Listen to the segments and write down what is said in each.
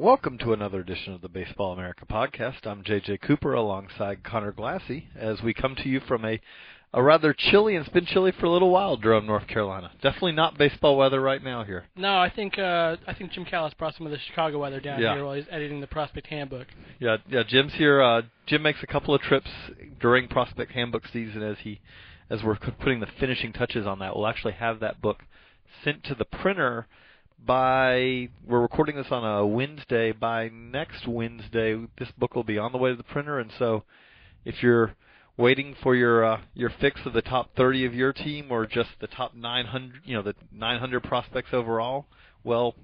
Welcome to another edition of the Baseball America podcast. I'm JJ Cooper alongside Conor Glassey as we come to you from a a rather chilly and it's been chilly for a little while, Durham, North Carolina. Definitely not baseball weather right now here. No, I think uh, I think Jim Callis brought some of the Chicago weather down Yeah. here while he's editing the Prospect Handbook. Yeah, yeah. Jim's here. Uh, Jim makes a couple of trips during Prospect Handbook season as he, as we're putting the finishing touches on that. We'll actually have that book sent to the printer by. We're recording this on a Wednesday. By next Wednesday, this book will be on the way to the printer. And so, if you're waiting for your uh, your fix of the top 30 of your team or just the top 900, you know, the 900 prospects overall, well,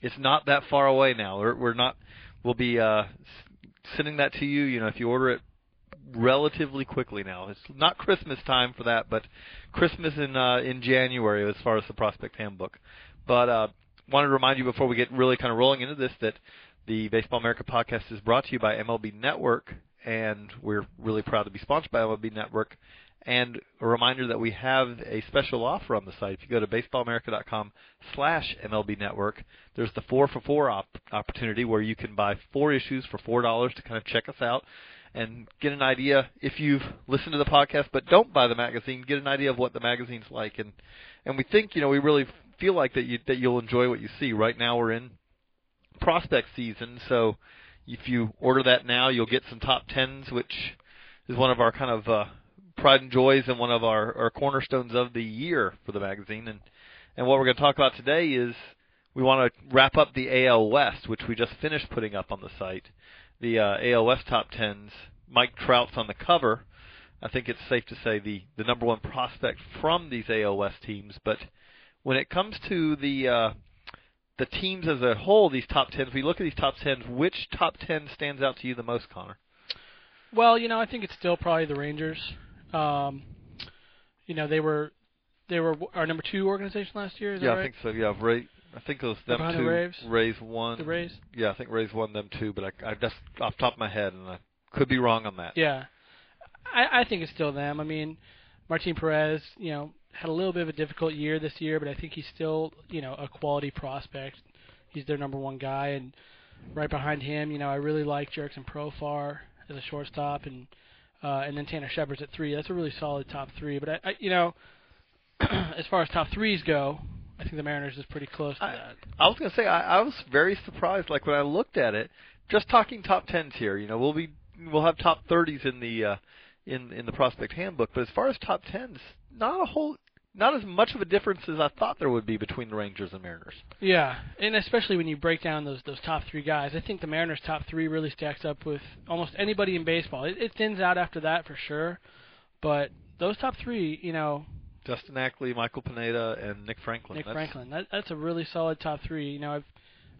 it's not that far away now. We're, we're not. We'll be uh, sending that to you. You know, if you order it relatively quickly now. It's not Christmas time for that, but Christmas in uh, in January as far as the prospect handbook. But uh, wanted to remind you before we get really kind of rolling into this that the Baseball America podcast is brought to you by MLB Network, and we're really proud to be sponsored by MLB Network. And a reminder that we have a special offer on the site. If you go to baseballamerica.com slash MLB Network, there's the four for four op- opportunity where you can buy four issues for four dollars to kind of check us out and get an idea if you've listened to the podcast but don't buy the magazine, get an idea of what the magazine's like and and we think, you know, we really feel like that you that you'll enjoy what you see. Right now we're in prospect season, so if you order that now, you'll get some top tens, which is one of our kind of uh, pride and joys and one of our, our cornerstones of the year for the magazine. And and what we're going to talk about today is we want to wrap up the AL West, which we just finished putting up on the site. The uh, AL West top tens. Mike Trout's on the cover. I think it's safe to say the the number one prospect from these AL West teams. But when it comes to the uh, the teams as a whole, these top tens, we look at these top tens. Which top ten stands out to you the most, Conor? Well, you know, I think it's still probably the Rangers. Um, you know, they were they were our number two organization last year. Yeah, right? I think so. Yeah, Ray. I think it was them Behind the two. Raves? Rays won. the Rays. Yeah, I think Rays won them too, but I, I just off the top of my head, and I could be wrong on that. Yeah, I, I think it's still them. I mean, Martin Perez, you know, had a little bit of a difficult year this year, but I think he's still, you know, a quality prospect. He's their number one guy, and right behind him, you know, I really like Jurickson Profar as a shortstop, and uh, and then Tanner Scheppers at three. That's a really solid top three. But I, I you know, as far as top threes go, I think the Mariners is pretty close to I, that. I was gonna say I, I was very surprised. Like when I looked at it, just talking top tens here. You know, we'll be we'll have top thirties in the uh, in in the prospect handbook, but as far as top tens, not a whole, not as much of a difference as I thought there would be between the Rangers and Mariners. Yeah, and especially when you break down those those top three guys, I think the Mariners' top three really stacks up with almost anybody in baseball. It, it thins out after that for sure, but those top three, you know, Justin Ackley, Michael Pineda, and Nick Franklin. Nick That's- Franklin, that, that's a really solid top three. You know, I've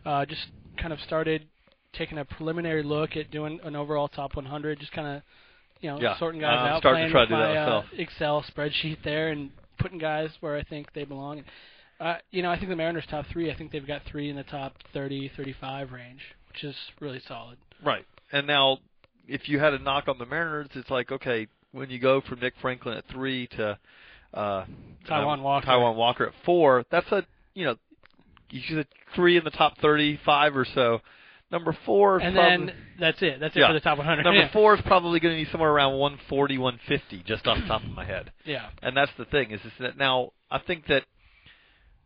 uh, just kind of started taking a preliminary look at doing an overall top 100, just kind of you know Yeah, sorting guys I'm out, starting to playing try to do that my uh. Excel spreadsheet there and putting guys where I think they belong. Uh, you know, I think the Mariners' top three. I think they've got three in the top 30, 35 range, which is really solid. Right. And now, if you had a knock on the Mariners, it's like okay, when you go from Nick Franklin at three to uh, Taijuan um, Walker. Taijuan Walker at four, that's a you know, you should three in the top thirty-five or so. Number four, And probably, then that's it. That's it Yeah. for the top 100. number yeah. four is probably going to be somewhere around 140, 150, just off the top of my head. Yeah. And that's the thing is, is that now I think that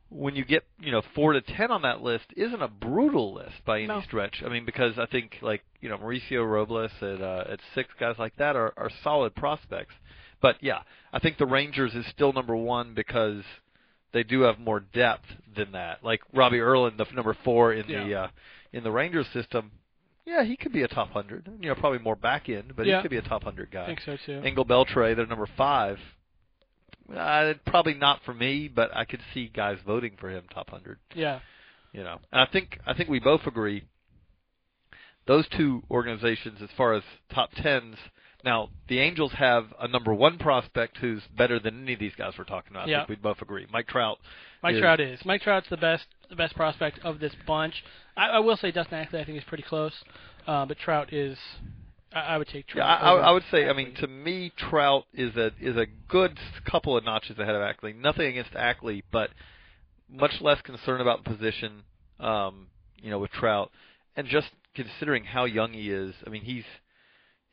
when you get you know four to ten on that list isn't a brutal list by any No. stretch. I mean because I think like you know Mauricio Robles at uh, at six guys like that are are solid prospects. But yeah, I think the Rangers is still number one because they do have more depth than that. Like Robbie Erlin, the number four in the uh, in the Rangers system. Yeah, he could be a top hundred. You know, probably more back end, but Yeah. he could be a top hundred guy. I think so too. Engel Beltre, they're number five. Uh, probably not for me, but I could see guys voting for him top hundred. Yeah. You know, and I think I think we both agree those two organizations, as far as top tens, now the Angels have a number one prospect who's better than any of these guys we're talking about. I Yeah. think we both agree. Mike Trout. Mike is- Trout is. Mike Trout's the best the best prospect of this bunch. I, I will say Dustin Ackley I think is pretty close, uh, but Trout is. I, I would take Yeah, Trout. I, I, I would say. I mean, to me, Trout is a is a good couple of notches ahead of Ackley. Nothing against Ackley, but much less concerned about the position. Um, you know, with Trout, and just considering how young he is. I mean, he's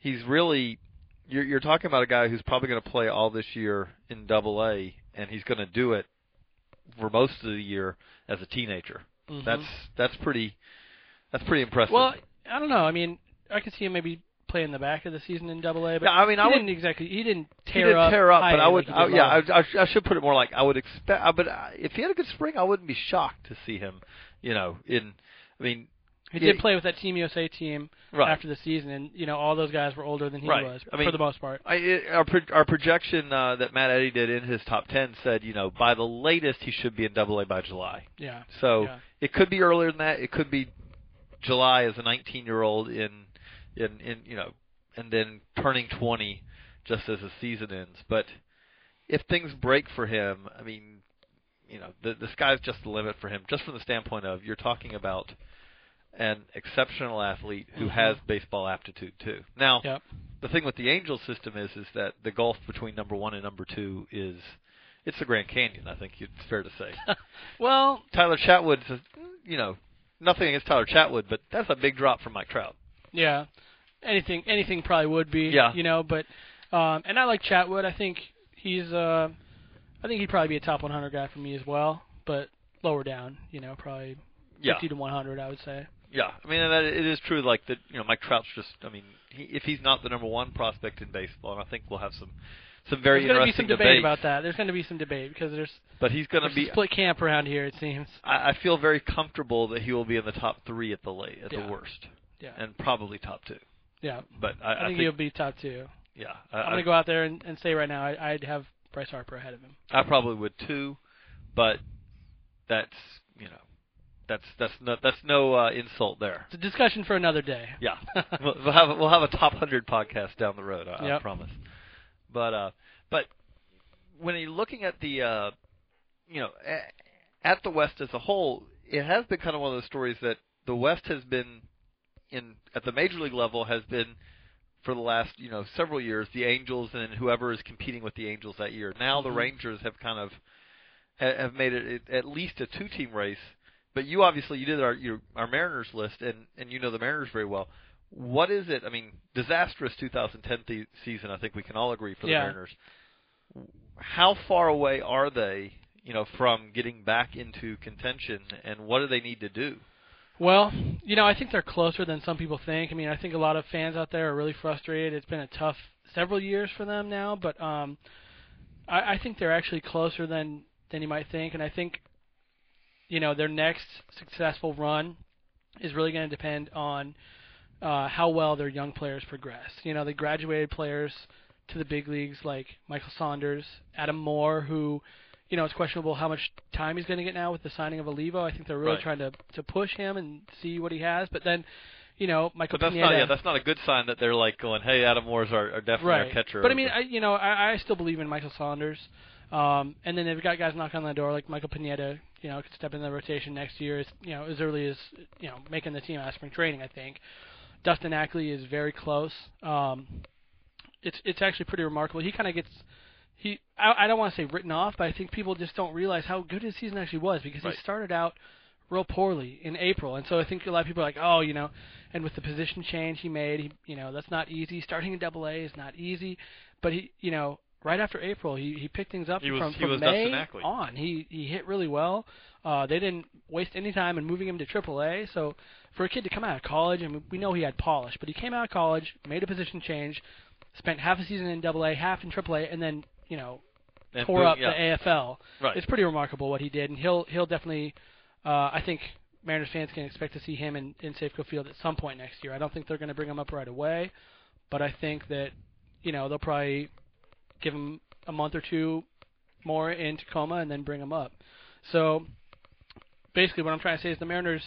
he's really. You're, you're talking about a guy who's probably going to play all this year in Double A, and he's going to do it for most of the year as a teenager. Mhm. That's that's pretty that's pretty impressive. well, I don't know. I mean, I could see him maybe play in the back of the season in Double A, but Yeah, I mean, he I would- didn't exactly. He didn't tear he didn't up. tear up, but I would, like I, yeah. I, I, I should put it more like I would expect. But uh, if he had a good spring, I wouldn't be shocked to see him. You know, in, I mean, He yeah, did play with that Team USA team Right. after the season, and you know all those guys were older than he Right. was I mean, for the most part. I, it, our pro- our projection uh, that Matt Eddy did in his top ten said, you know, by the latest he should be in Double A by July. Yeah. So Yeah. it could be earlier than that. It could be July as a 19 year old in, in in you know, and then turning 20 just as the season ends. But if things break for him, I mean, you know, the the sky's just the limit for him. Just from the standpoint of you're talking about an exceptional athlete who Mhm. has baseball aptitude too. Now, Yep. the thing with the Angels system is is that the gulf between number one and number two is it's the Grand Canyon. I think it's fair to say. Well, Tyler Chatwood's, you know, nothing against Tyler Chatwood, but that's a big drop from Mike Trout. yeah. Anything anything probably would be. Yeah. You know, but um and I like Chatwood. I think he's uh I think he'd probably be a top 100 guy for me as well, but lower down. You know, probably Yeah, 50 to 100, I would say. Yeah. I mean, that, it is true. Like that, you know, Mike Trout's just. I mean, he, if he's not the number one prospect in baseball, and I think we'll have some some very There's going to be interesting some debate about that. There's going to be some debate because there's, But he's going to be. split camp around here. It seems. I, I feel very comfortable that he will be in the top three at the late, at Yeah. the worst, Yeah. and probably top two. yeah. But I, I, think, he'll be top two. Yeah, I'm going to go out there and, and say right now I, I'd have Bryce Harper ahead of him. I probably would too, but that's you know, that's that's no that's no uh, insult there. It's a discussion for another day. Yeah, we'll, we'll have we'll have a top hundred podcast down the road. I, I promise. But uh, but when you're looking at the uh, you know at the West as a whole, it has been kind of one of those stories that the West has been in at the major league level has been for the last you know several years the Angels and whoever is competing with the Angels that year. Now the Mhm. Rangers have kind of have made it at least a two team race. But you obviously you did our your, our Mariners list and and you know the Mariners very well. What is it? I mean, disastrous 2010 th- season. I think we can all agree for the Yeah. Mariners. How far away are they, you know, from getting back into contention, and what do they need to do? Well, you know, I think they're closer than some people think. I mean, I think a lot of fans out there are really frustrated. It's been a tough several years for them now, but um, I, I think they're actually closer than than you might think. And I think, you know, their next successful run is really going to depend on uh, how well their young players progress. You know, they graduated players to the big leagues like Michael Saunders, Adam Moore, who you know, it's questionable how much time he's going to get now with the signing of Olivo. I think they're really Right. trying to to push him and see what he has. But then, you know, Michael But that's Pineda. not yeah, that's not a good sign that they're like going, hey, Adam Moore's our, our definitely right. our catcher. But I mean, I, you know, I, I still believe in Michael Saunders. Um, and then they've got guys knocking on the door like Michael Pineda. You know, could step in the rotation next year. As, you know, as early as you know, making the team out of spring training. I think Dustin Ackley is very close. Um, it's it's actually pretty remarkable. He kind of gets he I, I don't want to say written off, but I think people just don't realize how good his season actually was because Right. he started out real poorly in April, and so I think a lot of people are like, oh, you know, and with the position change he made, he, you know, that's not easy. Starting in Double A is not easy, but he, you know, right after April, he he picked things up He was- from he from was May on. He he hit really well. Uh, they didn't waste any time in moving him to Triple A. So for a kid to come out of college, and we know he had polish, but he came out of college, made a position change, spent half a season in Double A, half in Triple A, and then you know And tore boom, up yeah. the AFL. Right. It's pretty remarkable what he did, and he'll he'll definitely. Uh, I think Mariners fans can expect to see him in, in Safeco Field at some point next year. I don't think they're going to bring him up right away, but I think that you know they'll probably give him a month or two more in Tacoma and then bring him up. So basically, what I'm trying to say is the Mariners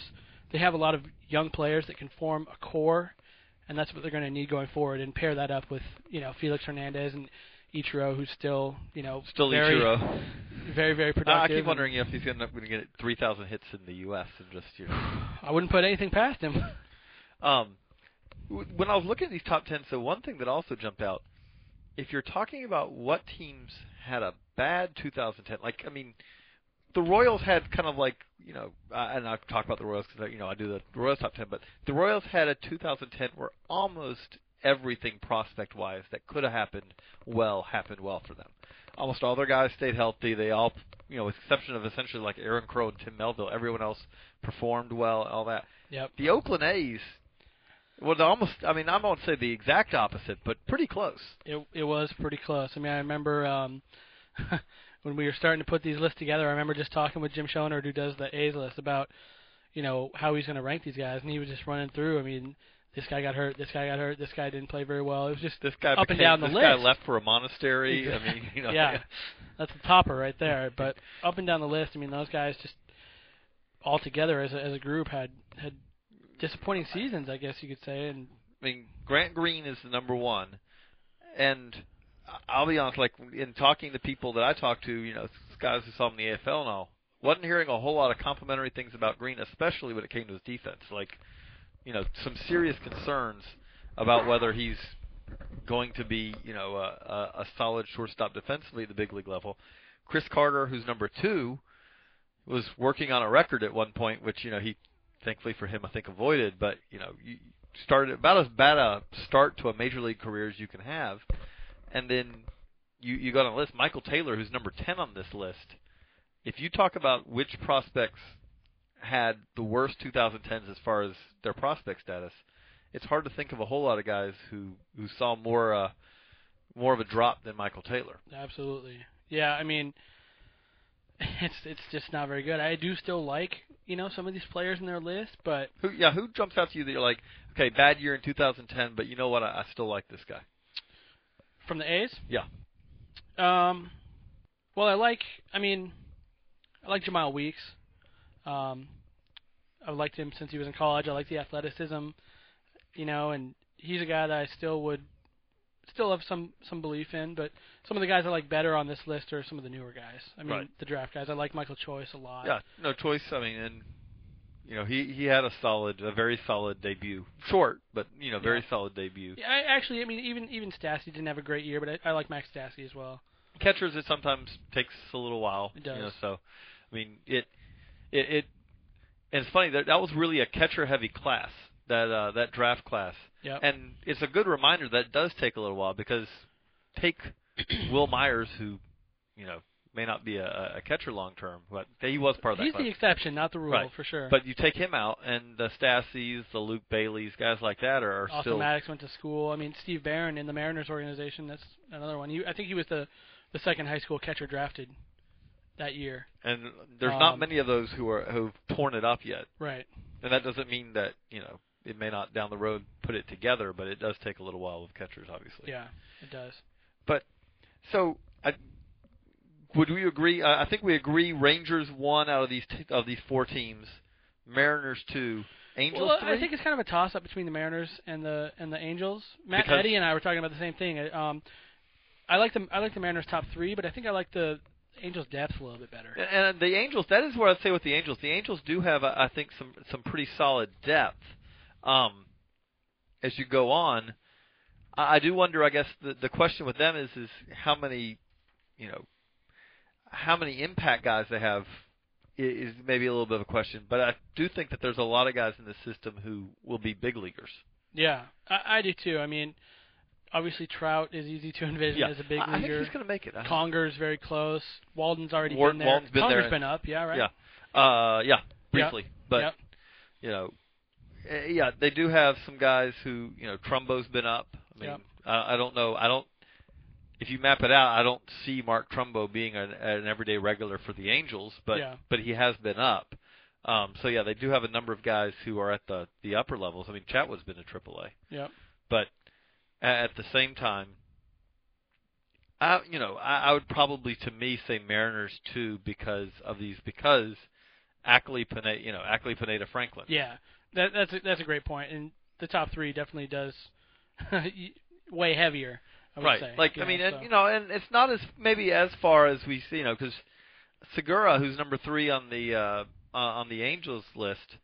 they have a lot of young players that can form a core, and that's what they're going to need going forward. And pair that up with you know Felix Hernandez and Ichiro, who's still you know Still very, Ichiro. very very productive. I productive. keep wondering if he's going to get 3,000 hits in the U.S. and just you know. I wouldn't put anything past him. Um, when I was looking at these top ten, so one thing that also jumped out, if you're talking about what teams had a bad 2010, like I mean, the Royals had kind of like you know, uh, and I've talked about the Royals because you know I do the Royals top ten, but the Royals had a 2010 where almost everything prospect-wise that could have happened well happened well for them. Almost all their guys stayed healthy. They all, you know, with exception of essentially like Aaron Crow and Tim Melville, everyone else performed well. All that. yep. The Oakland A's, well, almost. I mean, I won't say the exact opposite, but pretty close. It it was pretty close. I mean, I remember um, when we were starting to put these lists together. I remember just talking with Jim Shonerd, who does the A's list, about you know how he's going to rank these guys, and he was just running through. I mean, this guy got hurt, this guy got hurt, this guy didn't play very well. It was just This guy up and down the this list. guy left for a monastery. I mean, you know, yeah, that's the topper right there. But up and down the list, I mean, those guys just all together as a, as a group had had disappointing seasons, I guess you could say. And I mean, Grant Green is the number one, and I'll be honest. Like in talking to people that I talk to, you know, guys who saw him in the AFL and all, wasn't hearing a whole lot of complimentary things about Green, especially when it came to his defense. Like, you know, some serious concerns about whether he's going to be, you know, a, a, a solid shortstop defensively at the big league level. Chris Carter, who's number two, was working on a record at one point, which you know he, thankfully for him, I think avoided. But you know, you started about as bad a start to a major league career as you can have, and then you you got on a list. Michael Taylor, who's number ten on this list. If you talk about which prospects had the worst 2010s as far as their prospect status, it's hard to think of a whole lot of guys who who saw more uh, more of a drop than Michael Taylor. Absolutely. Yeah, I mean it's it's just not very good. I do still like, you know, some of these players in their list, but Who yeah, who jumps out to you that you're like, okay, bad year in 2010, but you know what, I, I still like this guy. from the A's, Yeah. um well, I like I mean I like Jemile Weeks. Um I've liked him since he was in college. I like the athleticism, you know, and he's a guy that I still would still have some some belief in, but some of the guys I like better on this list are some of the newer guys. I mean, Right. the draft guys. I like Michael Choice a lot. Yeah, no choice. I mean, and you know, he he had a solid, a very solid debut. Short, but you know, very Yeah. solid debut. Yeah, I actually, I mean, even even Stassi didn't have a great year, but I, I like Max Stassi as well. Catchers, it sometimes takes a little while. It does. You know, so I mean, it it it. And it's funny that that was really a catcher-heavy class. That uh, that draft class. Yep. And it's a good reminder that it does take a little while because take Wil Myers, who you know may not be a, a catcher long term, but he was part of that He's class. the exception, not the rule, Right. for sure. But you take him out, and the Stassies, the Luke Baileys, guys like that are, are Austin still. Maddox went to school. I mean, Steve Baron in the Mariners organization. That's another one. He, I think he was the the second high school catcher drafted that year. And there's not Um, many of those who are who've torn it up yet, Right. and that doesn't mean that you know it may not down the road put it together, but it does take a little while with catchers, obviously. Yeah, it does. But so, I, would we agree? I think we agree. Rangers one out of these t- of these four teams, Mariners two, Angels well, three. I think it's kind of a toss up between the Mariners and the and the Angels. Matt Because- Eddy and I were talking about the same thing. I- Um, I like the I like the Mariners top three, but I think I like the Angels depth a little bit better. And the Angels, that is what I'd say with the Angels. The Angels do have, I I think, some some pretty solid depth. Um, as you go on, I, I do wonder. I guess the the question with them is is how many, you know, how many impact guys they have is maybe a little bit of a question. But I do think that there's a lot of guys in the system who will be big leaguers. Yeah, I, I do too. I mean, obviously Trout is easy to envision Yeah, as a big I, I think he's going to make it. Conger's very close. Walden's already Ward- been there. Walden's been Conger's there. been up, yeah, right. Yeah, uh, yeah, briefly, but. Yep. you know, yeah, they do have some guys who, you know, Trumbo's been up. I mean, Yep. I, I don't know. I don't. If you map it out, I don't see Mark Trumbo being an, an everyday regular for the Angels, but Yeah. but he has been up. Um, so yeah, they do have a number of guys who are at the the upper levels. I mean, Chatwood's been to AAA, Yep. but at the same time, I you know I, I would probably to me say Mariners too because of these because Ackley, Pineda, you know, Ackley, Pineda, Franklin. Yeah, that, that's a, that's a great point, and the top three definitely does way heavier. I would right. say. Like I mean, know, and you know, and it's not as maybe as far as we see, you know, because Segura, who's number three on the uh, uh, on the Angels list,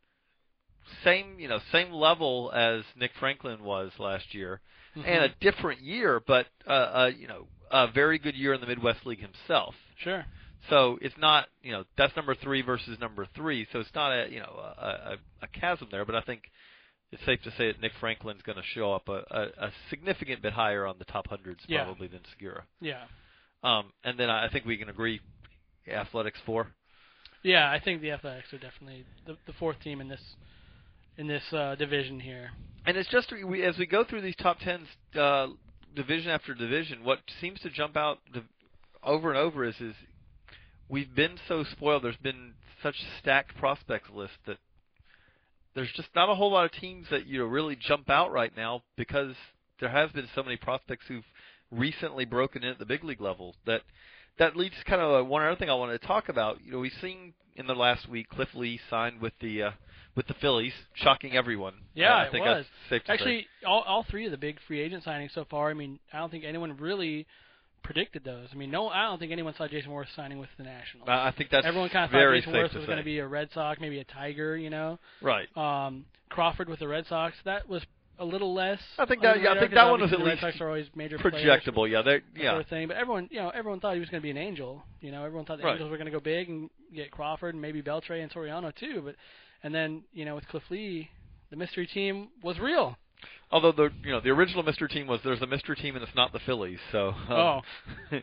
same you know same level as Nick Franklin was last year, Mhm. and a different year, but uh, uh, you know a very good year in the Midwest League himself. sure. So it's not you know that's number three versus number three, so it's not a you know a, a, a chasm there, but I think. It's safe to say that Nick Franklin's going to show up a, a, a significant bit higher on the top hundreds Yeah. probably than Segura. Yeah. Um, and then I think we can agree, athletics four. Yeah, I think the Athletics are definitely the, the fourth team in this in this uh, division here. And it's just we, as we go through these top tens, uh, division after division, what seems to jump out the, over and over is is we've been so spoiled. There's been such stacked prospects list that there's just not a whole lot of teams that you know really jump out right now because there has been so many prospects who've recently broken in at the big league level that that leads to kind of uh, one other thing I wanted to talk about. You know, we've seen in the last week Cliff Lee signed with the uh, with the Phillies, shocking everyone. Yeah, Uh, I it was. to say. Actually, all all three of the big free agent signings so far. I mean, I don't think anyone really predicted those. I mean, no, I don't think anyone saw Jayson Werth signing with the Nationals. Uh, I think that's Everyone kind of thought Jayson Werth was going to be a Red Sox, maybe a Tiger, you know. right. Um, Crawford with the Red Sox, that was a little less. I think that- yeah, I think that one was at the least Red Sox are always major players, Projectable, yeah. They yeah. sort of thing. But everyone, you know, everyone thought he was going to be an Angel. You know, everyone thought the Right. Angels were going to go big and get Crawford and maybe Beltre and Soriano too. But and then you know with Cliff Lee, the mystery team was real. Although the you know the original Mr. Team was there's a Mr. Team and it's not the Phillies, so um, Oh.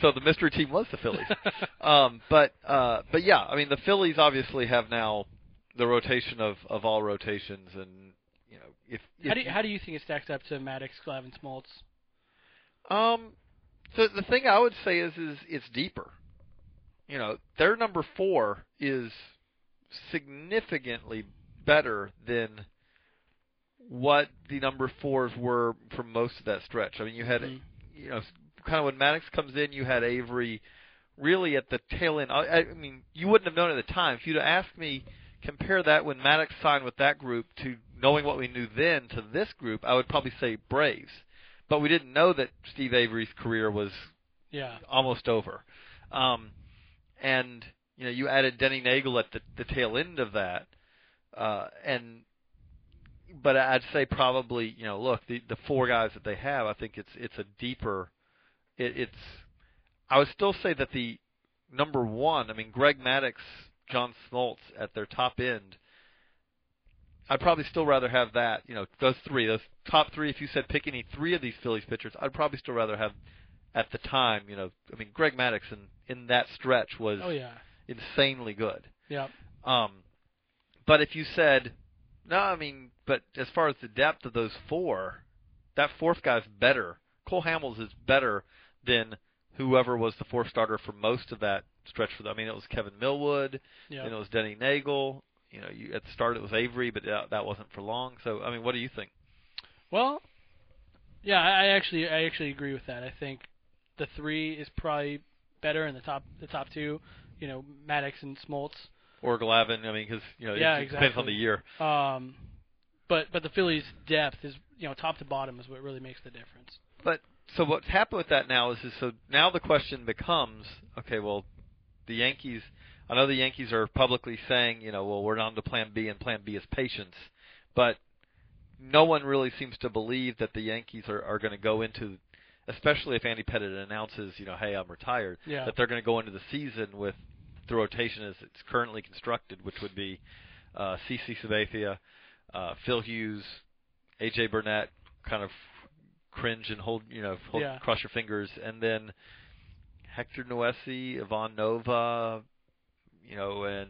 so the Mr. Team was the Phillies. um, but uh, but yeah, I mean the Phillies obviously have now the rotation of of all rotations, and you know if, if How do you, how do you think it stacks up to Maddux, Glavine, Smoltz? Um, so the thing I would say is, is it's deeper. You know, their number four is significantly better than what the number fours were for most of that stretch. I mean, you had, Mhm. you know, kind of when Maddux comes in, you had Avery really at the tail end. I, I mean, you wouldn't have known at the time if you'd have asked me compare that when Maddux signed with that group to knowing what we knew then to this group. I would probably say Braves but we didn't know that Steve Avery's career was Yeah. almost over. Um, and you know, you added Denny Neagle at the, the tail end of that, uh, and but I'd say probably you know, look, the the four guys that they have, I think it's it's a deeper. It, it's I would still say that the number one, I mean, Greg Maddux, John Smoltz at their top end. I'd probably still rather have that. You know, those three, those top three. If you said pick any three of these Phillies pitchers, I'd probably still rather have at the time. You know, I mean, Greg Maddux in in that stretch was Oh yeah. insanely good. yeah Um, but if you said, no, I mean, but as far as the depth of those four, that fourth guy's better. Cole Hamels is better than whoever was the fourth starter for most of that stretch for them. I mean, it was Kevin Millwood, Yep. and it was Denny Neagle. You know, you, at the start it was Avery, but that, that wasn't for long. So, I mean, what do you think? Well, yeah, I actually I actually agree with that. I think the three is probably better in the top the top two. You know, Maddux and Smoltz. Or Glavine? I mean, because you know, Yeah, it depends on the year. Um, but but the Phillies' depth is you know top to bottom is what really makes the difference. But so what's happened with that now is, is so now the question becomes, okay, well, the Yankees. I know the Yankees are publicly saying, you know, well, we're on to Plan B, and Plan B is patience, but no one really seems to believe that the Yankees are, are going to go into, especially if Andy Pettitte announces, you know, hey, I'm retired, Yeah. that they're going to go into the season with the rotation as it's currently constructed, which would be uh, CC Sabathia, uh, Phil Hughes, AJ Burnett, kind of cringe and hold, you know, hold, Yeah. cross your fingers, and then Hector Noesi, Ivan Nova, you know, and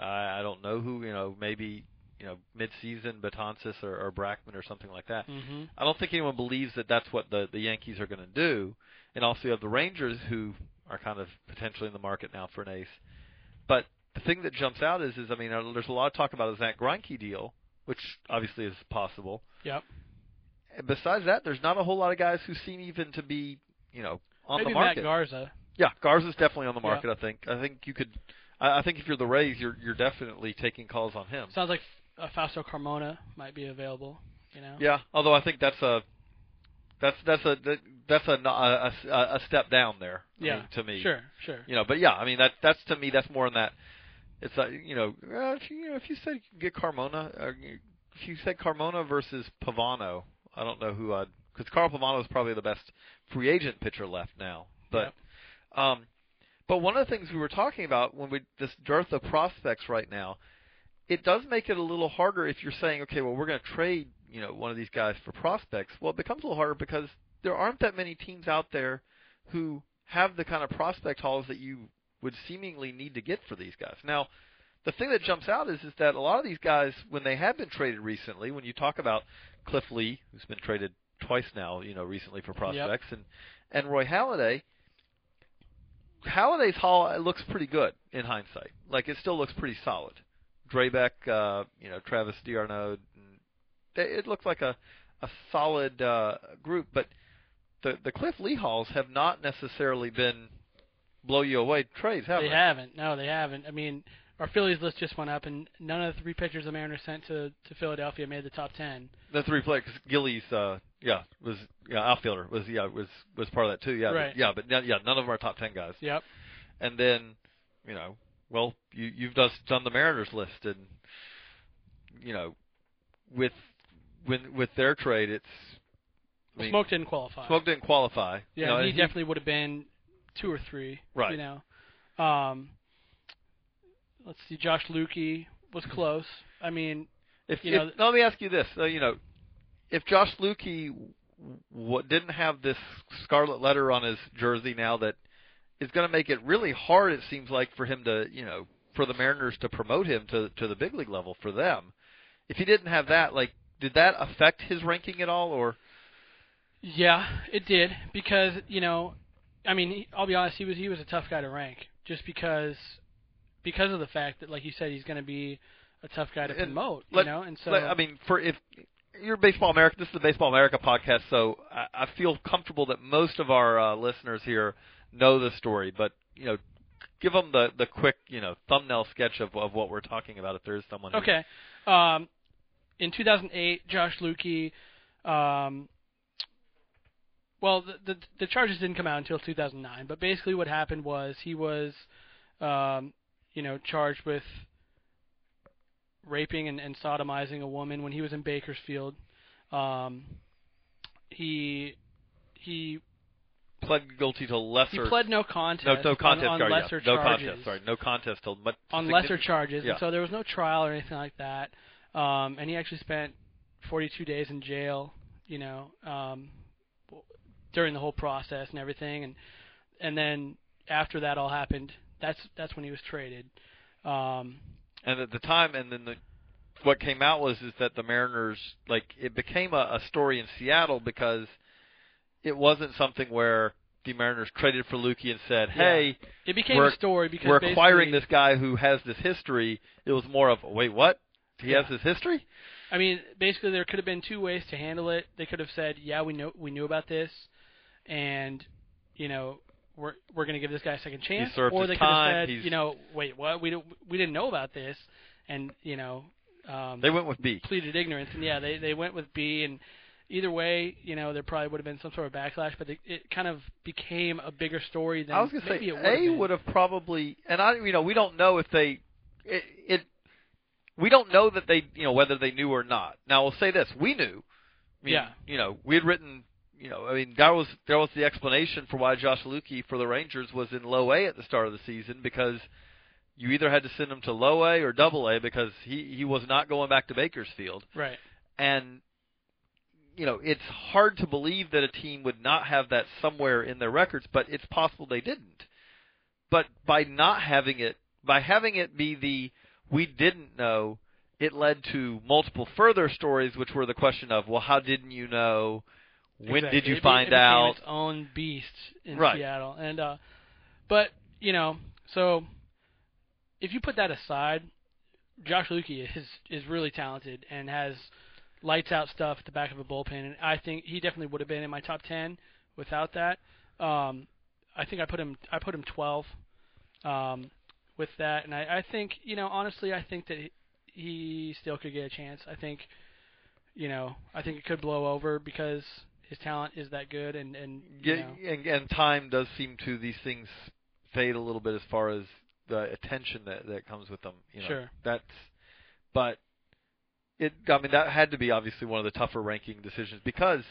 I, I don't know who, you know, maybe you know mid-season Betances or, or Brackman or something like that. Mm-hmm. I don't think anyone believes that that's what the the Yankees are going to do. And also you have the Rangers who are kind of potentially in the market now for an ace. But the thing that jumps out is, is I mean, there's a lot of talk about a Zack Greinke deal, which obviously is possible. Yep. And besides that, there's not a whole lot of guys who seem even to be, you know, on Maybe the market. Matt Garza. Yeah, Garza's definitely on the market. I think. I think you could. I, I think if you're the Rays, you're you're definitely taking calls on him. Sounds like uh, Fausto Carmona might be available. You know. Yeah, although I think that's a that's that's a that's a a, a, a step down there. I Yeah. mean, to me. Sure. Sure. You know, but yeah, I mean that that's to me that's more in that. It's like you know, uh, if you, you know if you said you get Carmona, uh, if you said Carmona versus Pavano, I don't know who I'd because Carl Pavano is probably the best free agent pitcher left now. But um, but one of the things we were talking about when we this dearth of prospects right now, it does make it a little harder if you're saying, okay, well we're going to trade you know one of these guys for prospects. Well, it becomes a little harder because there aren't that many teams out there who have the kind of prospect hauls that you would seemingly need to get for these guys. Now, the thing that jumps out is is that a lot of these guys, when they have been traded recently, when you talk about Cliff Lee, who's been traded twice now, you know, recently for prospects, and and Roy Halladay. Halladay's haul looks pretty good in hindsight. Like it still looks pretty solid. Drabek, uh, you know, Travis D'Arnaud, it looks like a a solid uh, group. But the the Cliff Lee hauls have not necessarily been blow you away trades, have they they? haven't. No, they haven't. I mean, our Phillies list just went up, and none of the three pitchers the Mariners sent to to Philadelphia made the top ten. The three players, Gillies, uh, yeah, was yeah outfielder was yeah was was part of that too. Yeah, but- yeah, but no- yeah, none of them are top ten guys. Yep. and then you know, well, you you've just done the Mariners list, and you know, with when with their trade, it's I mean, Smoak didn't qualify. Smoak didn't qualify. Yeah, you know, he, and definitely would have been two or three. Right. You know. Um. Let's see. Josh Lueke was close. I mean, If, you know, if let me ask you this, uh, you know, if Josh Lueke w- didn't have this scarlet letter on his jersey now that is going to make it really hard, it seems like, for him to, you know, for the Mariners to promote him to to the big league level for them. If he didn't have that, like, did that affect his ranking at all, or yeah, it did because you know, I mean, I'll be honest. He was he was a tough guy to rank just because because of the fact that, like you said, he's going to be a tough guy to And promote. let- you know, and so Like, I mean, for if you're Baseball America, this is the Baseball America podcast, so I, I feel comfortable that most of our uh, listeners here know the story. But you know, give them the the quick you know thumbnail sketch of of what we're talking about. If there is someone. who- Okay. Um, in 2008, Josh Lueke. Um, well, the, the the charges didn't come out until 2009, but basically what happened was he was, um, you know, charged with raping and, and sodomizing a woman when he was in Bakersfield. Um, he he pled guilty to lesser. he pled no contest. no, no contest. on, on sorry, yeah, lesser no charges contest. Sorry, no contest till but on lesser charges, Yeah. and so there was no trial or anything like that. Um, and he actually spent 42 days in jail, you know, um, during the whole process and everything. And and then after that all happened, that's that's when he was traded. Um, And at the time, and then the, what came out was is that the Mariners like it became a, a story in Seattle because it wasn't something where the Mariners traded for Lueke and said, "Hey, it became a story because we're acquiring this guy who has this history." It was more of, "Wait, what? He Yeah. has this history?" I mean, basically, there could have been two ways to handle it. They could have said, "Yeah, we know we knew about this, and you know, we're we're going to give this guy a second chance." served or his they could time, have said, he's- "You know, wait, what? We don't we didn't know about this," and you know, um, They went with B. pleaded ignorance, and yeah, they they went with B, and either way, you know, there probably would have been some sort of backlash, but it, it kind of became a bigger story than I was going to say it would A have would have probably, and I, you know, we don't know if they, it, it, we don't know that they, you know, whether they knew or not. Now we'll say this: we knew. I mean, Yeah. You know, we had written. You know, I mean, that was that was the explanation for why Josh Lueke for the Rangers was in Low A at the start of the season because you either had to send him to Low A or Double A because he he was not going back to Bakersfield right. and you know it's hard to believe that a team would not have that somewhere in their records but it's possible they didn't. But by not having it by having it be the we didn't know it led to multiple further stories which were the question of well how didn't you know when Exactly. did you It be- find it out Its own beast in Right. Seattle, and uh, but you know, so if you put that aside, Josh Lueke is is really talented and has lights out stuff at the back of a bullpen, and I think he definitely would have been in my top ten without that. Um, I think I put him I put him 12. Um, with that, and I, I think you know honestly, I think that he, he still could get a chance. I think you know I think it could blow over because his talent is that good, and and you Yeah, know, and, and time does seem to these things fade a little bit as far as the attention that that comes with them. You know, Sure. That's, but it. I mean, that had to be obviously one of the tougher ranking decisions because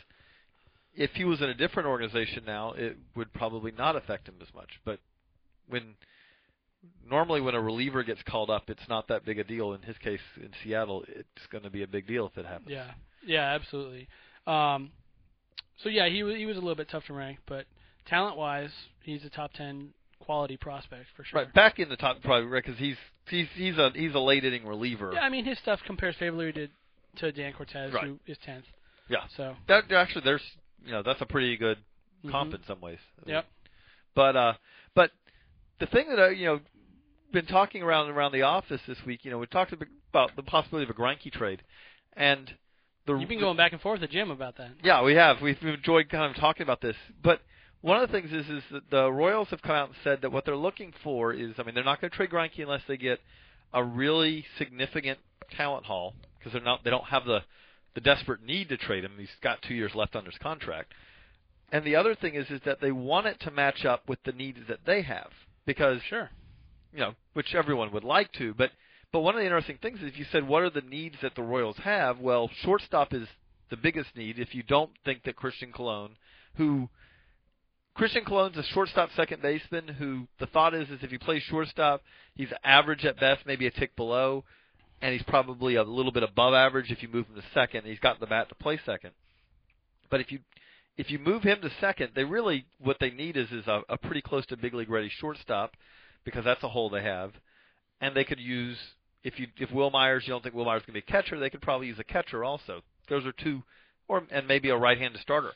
if he was in a different organization now, it would probably not affect him as much. But when normally when a reliever gets called up, it's not that big a deal. In his case, in Seattle, it's going to be a big deal if it happens. Yeah, yeah, absolutely. Um, so yeah, he was he was a little bit tough to rank, but talent wise, he's a top ten quality prospect for sure. Right, back in the top probably right because he's he's he's a he's a late inning reliever. Yeah, I mean his stuff compares favorably to to Dan Cortes, Right. who is tenth. Yeah. So That actually, there's you know that's a pretty good comp Mhm. in some ways. Yep. But uh, but the thing that I you know been talking around around the office this week, you know, we talked about the possibility of a Greinke trade, and the you've been going back and forth at Jim about that. yeah, we have. We've enjoyed kind of talking about this. But one of the things is is that the Royals have come out and said that what they're looking for is, I mean, they're not going to trade Greinke unless they get a really significant talent haul because they're not they don't have the the desperate need to trade him. He's got two years left under his contract. And the other thing is is that they want it to match up with the needs that they have because Sure. you know, which everyone would like to, but but one of the interesting things is if you said what are the needs that the Royals have, well, shortstop is the biggest need if you don't think that Christian Colon, who Christian Colon's a shortstop second baseman who the thought is is if he plays shortstop, he's average at best, maybe a tick below, and he's probably a little bit above average if you move him to second. He's got the bat to play second. But if you if you move him to second, they really what they need is is a, a pretty close to big league ready shortstop because that's a hole they have, and they could use if you if Wil Myers you don't think Wil Myers going to be a catcher, they could probably use a catcher also. Those are two, or and maybe a right-handed starter.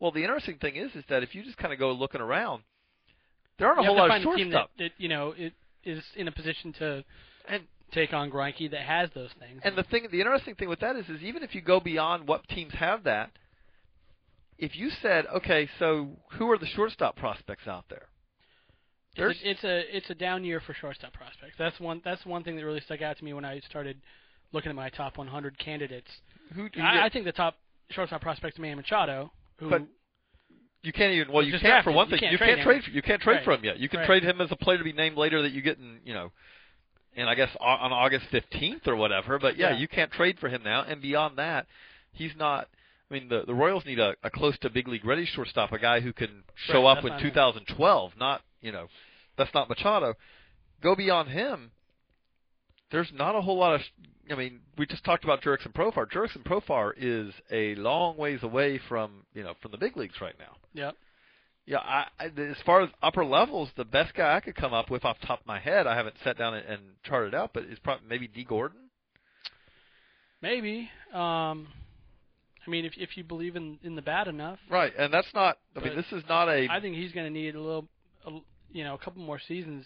Well, the interesting thing is is that if you just kind of go looking around, there aren't a you whole lot of team that, shortstop. that you know it is in a position to And take on Greinke that has those things. And the thing, the interesting thing with that is, is even if you go beyond what teams have that, if you said, okay, so who are the shortstop prospects out there? It's, a, it's a it's a down year for shortstop prospects. That's one that's one thing that really stuck out to me when I started looking at my top 100 candidates. who, who I, I think the top shortstop prospect is Manny Machado, who But you can't even. Well, you can't for drafted. one You thing. can't you trade can't trade. You can't trade Right. for him yet. You can Right. trade him as a player to be named later that you get in. You know, and I guess on August fifteenth or whatever. But yeah, Yeah. you can't trade for him now. And beyond that, he's not. I mean, the the Royals need a, a close to big league ready shortstop, a guy who can show Right, up in not him. 2012. Not you know, that's not Machado. Go beyond him. There's not a whole lot of. I mean, we just talked about Jurickson Profar. Jurickson Profar is a long ways away from you know from the big leagues right now. Yeah. Yeah, I, I, as far as upper levels, the best guy I could come up with off the top of my head, I haven't sat down and, and charted out, but is probably maybe Dee Gordon. Maybe. Um, I mean, if if you believe in in the bat enough, Right, and that's not. I mean, this is not a. I think he's going to need a little, a, you know, a couple more seasons.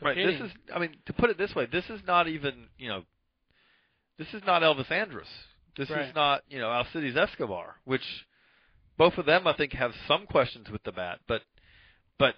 Right, hitting. this is. I mean, to put it this way, this is not even. You know, this is not Elvis Andrus. This Right. is not. You know, Alcides Escobar, which both of them I think have some questions with the bat, but but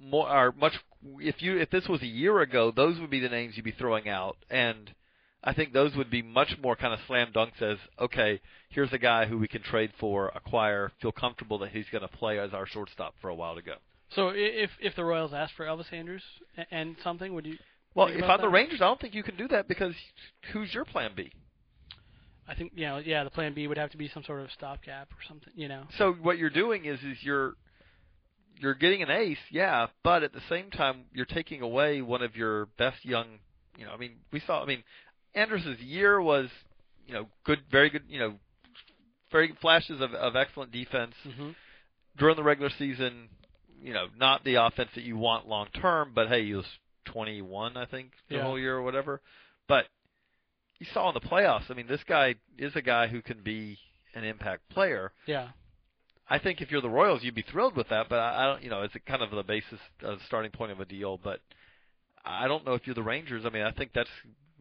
more are much. If you if this was a year ago, those would be the names you'd be throwing out, and I think those would be much more kind of slam dunks as okay, here's a guy who we can trade for, acquire, feel comfortable that he's going to play as our shortstop for a while to go. So if if the Royals asked for Elvis Andrus and something, would you? Well, if I'm the? Rangers, I don't think you can do that because who's your plan B? I think you know, yeah, the plan B would have to be some sort of stopgap or something. You know. So what you're doing is is you're you're getting an ace, yeah, but at the same time you're taking away one of your best young. You know, I mean, we saw. I mean, Andrus's year was, you know, good, very good. You know, very flashes of, of excellent defense hmm during the regular season. You know, not the offense that you want long term, but hey, he was 21, I think, the Yeah. whole year or whatever. But you saw in the playoffs. I mean, this guy is a guy who can be an impact player. Yeah. I think if you're the Royals, you'd be thrilled with that. But I, I don't, you know, it's a kind of the basis, uh, starting point of a deal. But I don't know if you're the Rangers. I mean, I think that's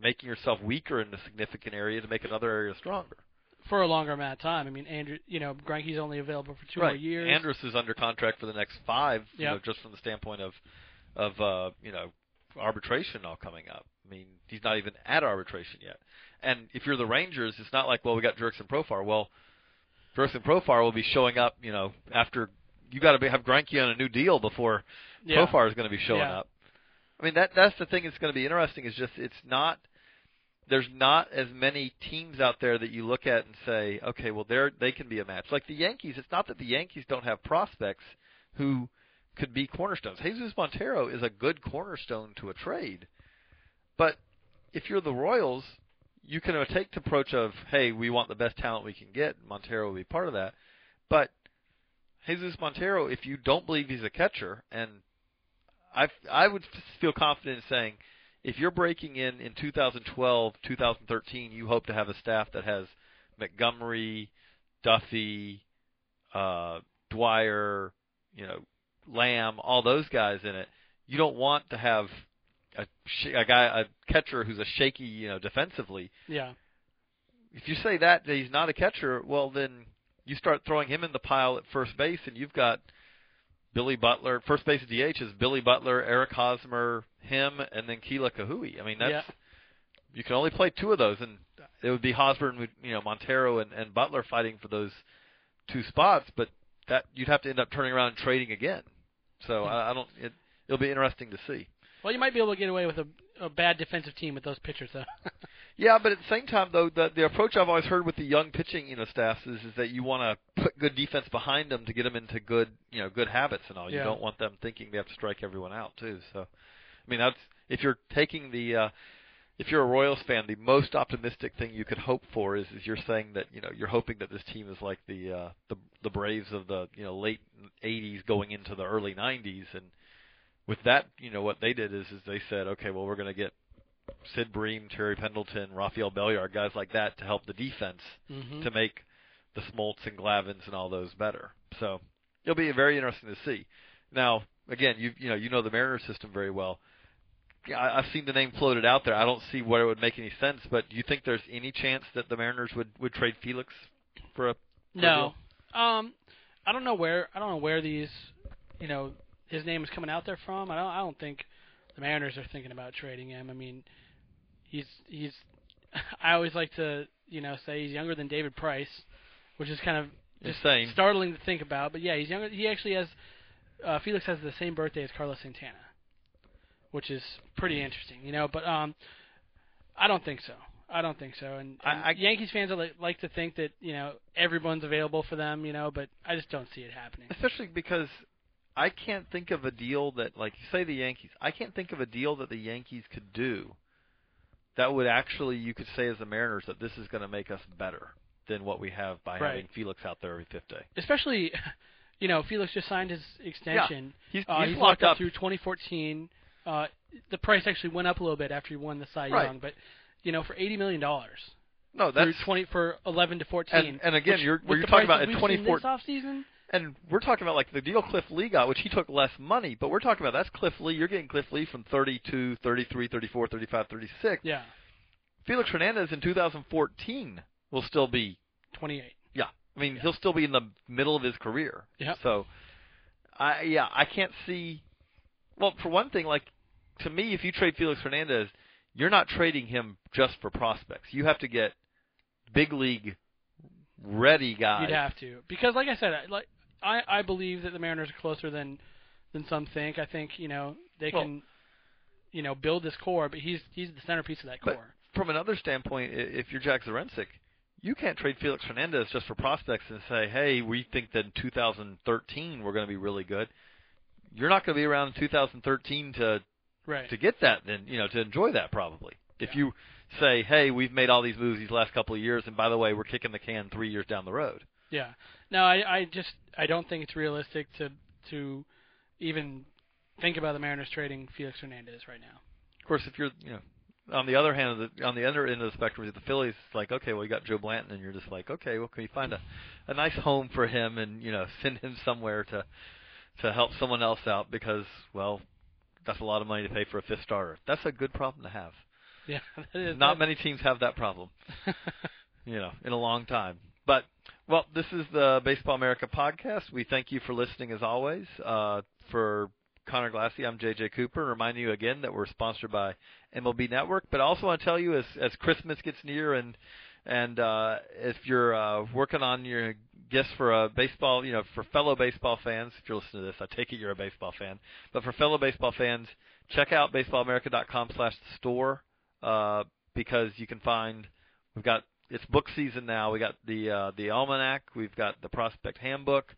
making yourself weaker in a significant area to make another area stronger. For a longer amount of time. I mean, Andrew, you know, Greinke's only available for two right. more years. Andrus is under contract for the next five. You know, just from the standpoint of, of uh, you know, arbitration all coming up. I mean, he's not even at arbitration yet. And if you're the Rangers, it's not like, well, we got Jurickson Profar. Well, Jurickson Profar will be showing up, you know, after you got to have Greinke on a new deal before Yeah. Profar is going to be showing Yeah. up. I mean, that that's the thing that's going to be interesting is just it's not there's not as many teams out there that you look at and say, okay, well, they're they can be a match. Like the Yankees, it's not that the Yankees don't have prospects who could be cornerstones. Jesus Montero is a good cornerstone to a trade, but if you're the Royals, you can take the approach of, hey, we want the best talent we can get. Montero will be part of that, but Jesus Montero, if you don't believe he's a catcher, and I I would feel confident in saying if you're breaking in in 2012, 2013, you hope to have a staff that has Montgomery, Duffy, uh, Dwyer, you know, Lamb, all those guys in it. You don't want to have a, sh- a guy, a catcher who's a shaky, you know, defensively. Yeah. If you say that, that he's not a catcher, well then you start throwing him in the pile at first base, and you've got Billy Butler. First base DH is Billy Butler, Eric Hosmer, him, and then Kila Ka'aihue. I mean, that's Yeah. you can only play two of those, and it would be Hosmer and you know Montero and, and Butler fighting for those two spots. But that you'd have to end up turning around and trading again. So hmm. I, I don't. It, it'll be interesting to see. Well, you might be able to get away with a, a bad defensive team with those pitchers, though. Yeah, but at the same time, though, the the approach I've always heard with the young pitching, you know, staffs is is that you want to put good defense behind them to get them into good, you know, good habits and all. You don't want them thinking they have to strike everyone out too. So, I mean, that's if you're taking the, uh, if you're a Royals fan, the most optimistic thing you could hope for is is you're saying that you know you're hoping that this team is like the uh, the the Braves of the you know late '80s going into the early '90s, and with that, you know, what they did is is they said, okay, well, we're going to get Sid Bream, Terry Pendleton, Rafael Belliard, guys like that to help the defense hmm to make the Smoltz and Glavines and all those better. So it'll be very interesting to see. Now, again, you you know you know the Mariners system very well. Yeah, I, I've seen the name floated out there. I don't see where it would make any sense. But do you think there's any chance that the Mariners would would trade Felix for a for a No. Um, I don't know where I don't know where these, you know, his name is coming out there from. I don't I don't think the Mariners are thinking about trading him. I mean, he's he's. I always like to you know say he's younger than David Price, which is kind of just Insane. startling to think about. But yeah, he's younger. He actually has uh, Felix has the same birthday as Carlos Santana, which is pretty interesting, you know. But um, I don't think so. I don't think so. And, I- and I- Yankees fans are like, like to think that you know everyone's available for them, you know. But I just don't see it happening. especially because I can't think of a deal that, like you say, the Yankees. I can't think of a deal that the Yankees could do that would actually, you could say, as the Mariners, that this is going to make us better than what we have by Right. having Felix out there every fifth day. Especially, you know, Felix just signed his extension. He's, Uh, he's, he's locked locked up up. through 2014. Uh, the price actually went up a little bit after he won the Cy Right. Young, but you know, for 80 million dollars No, that's 20 for 11 to 14. And- and again, which, you're- you're talking about in we've 24 this offseason. And we're talking about like the deal Cliff Lee got, which he took less money, but we're talking about that's Cliff Lee. You're getting Cliff Lee from 32, 33, 34, 35, 36. Yeah, Felix Hernandez in 2014 will still be twenty-eight. Yeah, I mean Yeah. he'll still be in the middle of his career. Yeah. So, I yeah I can't see. Well, for one thing, like to me, if you trade Felix Hernandez, you're not trading him just for prospects. You have to get big league ready guys. You'd have to because, like I said, I- like I I believe that the Mariners are closer than than some think. I think you know they Well- can, you know, build this core, but he's he's the centerpiece of that core. from another standpoint, if you're Jack Zduriencik, you can't trade Felix Hernandez just for prospects and say, hey, we think that in 2013 we're going to be really good. You're not going to be around in 2013 to Right. to get that then you know to enjoy that probably if Yeah. you say hey we've made all these moves these last couple of years and by the way we're kicking the can three years down the road Yeah. No, I I just I don't think it's realistic to to even think about the Mariners trading Felix Hernandez right now. of course if you're you know on the other hand of the on the other end of the spectrum the Phillies it's like okay well you got Joe Blanton and you're just like okay well can you find a a nice home for him and you know send him somewhere to to help someone else out because well that's a lot of money to pay for a fifth starter that's a good problem to have Yeah, that is not that- many teams have that problem you know, in a long time. But well, this is the Baseball America podcast. We thank you for listening as always. Uh, for Conor Glassey. I'm JJ Cooper. Remind you again that we're sponsored by MLB Network, but I also want to tell you as as Christmas gets near and and uh, if you're uh, working on your gifts for a baseball, you know, for fellow baseball fans, if you're listening to this, I take it you're a baseball fan. But for fellow baseball fans, check out baseballamerica.com/store uh, because you can find we've got it's book season now. We got the uh, the almanac, we've got the prospect handbook,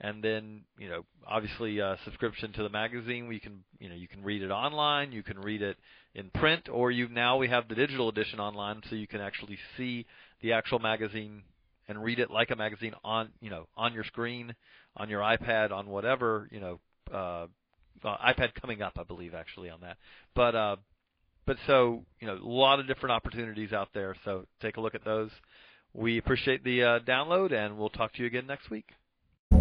and then you know obviously uh, subscription to the magazine. We can you know you can read it online, you can read it in print, or you now we have the digital edition online, so you can actually see the actual magazine and read it like a magazine on you know on your screen, on your iPad, on whatever you know. Uh, uh, iPad coming up, I believe, actually on that. But uh, but so you know, a lot of different opportunities out there. So take a look at those. We appreciate the uh, download, and we'll talk to you again next week.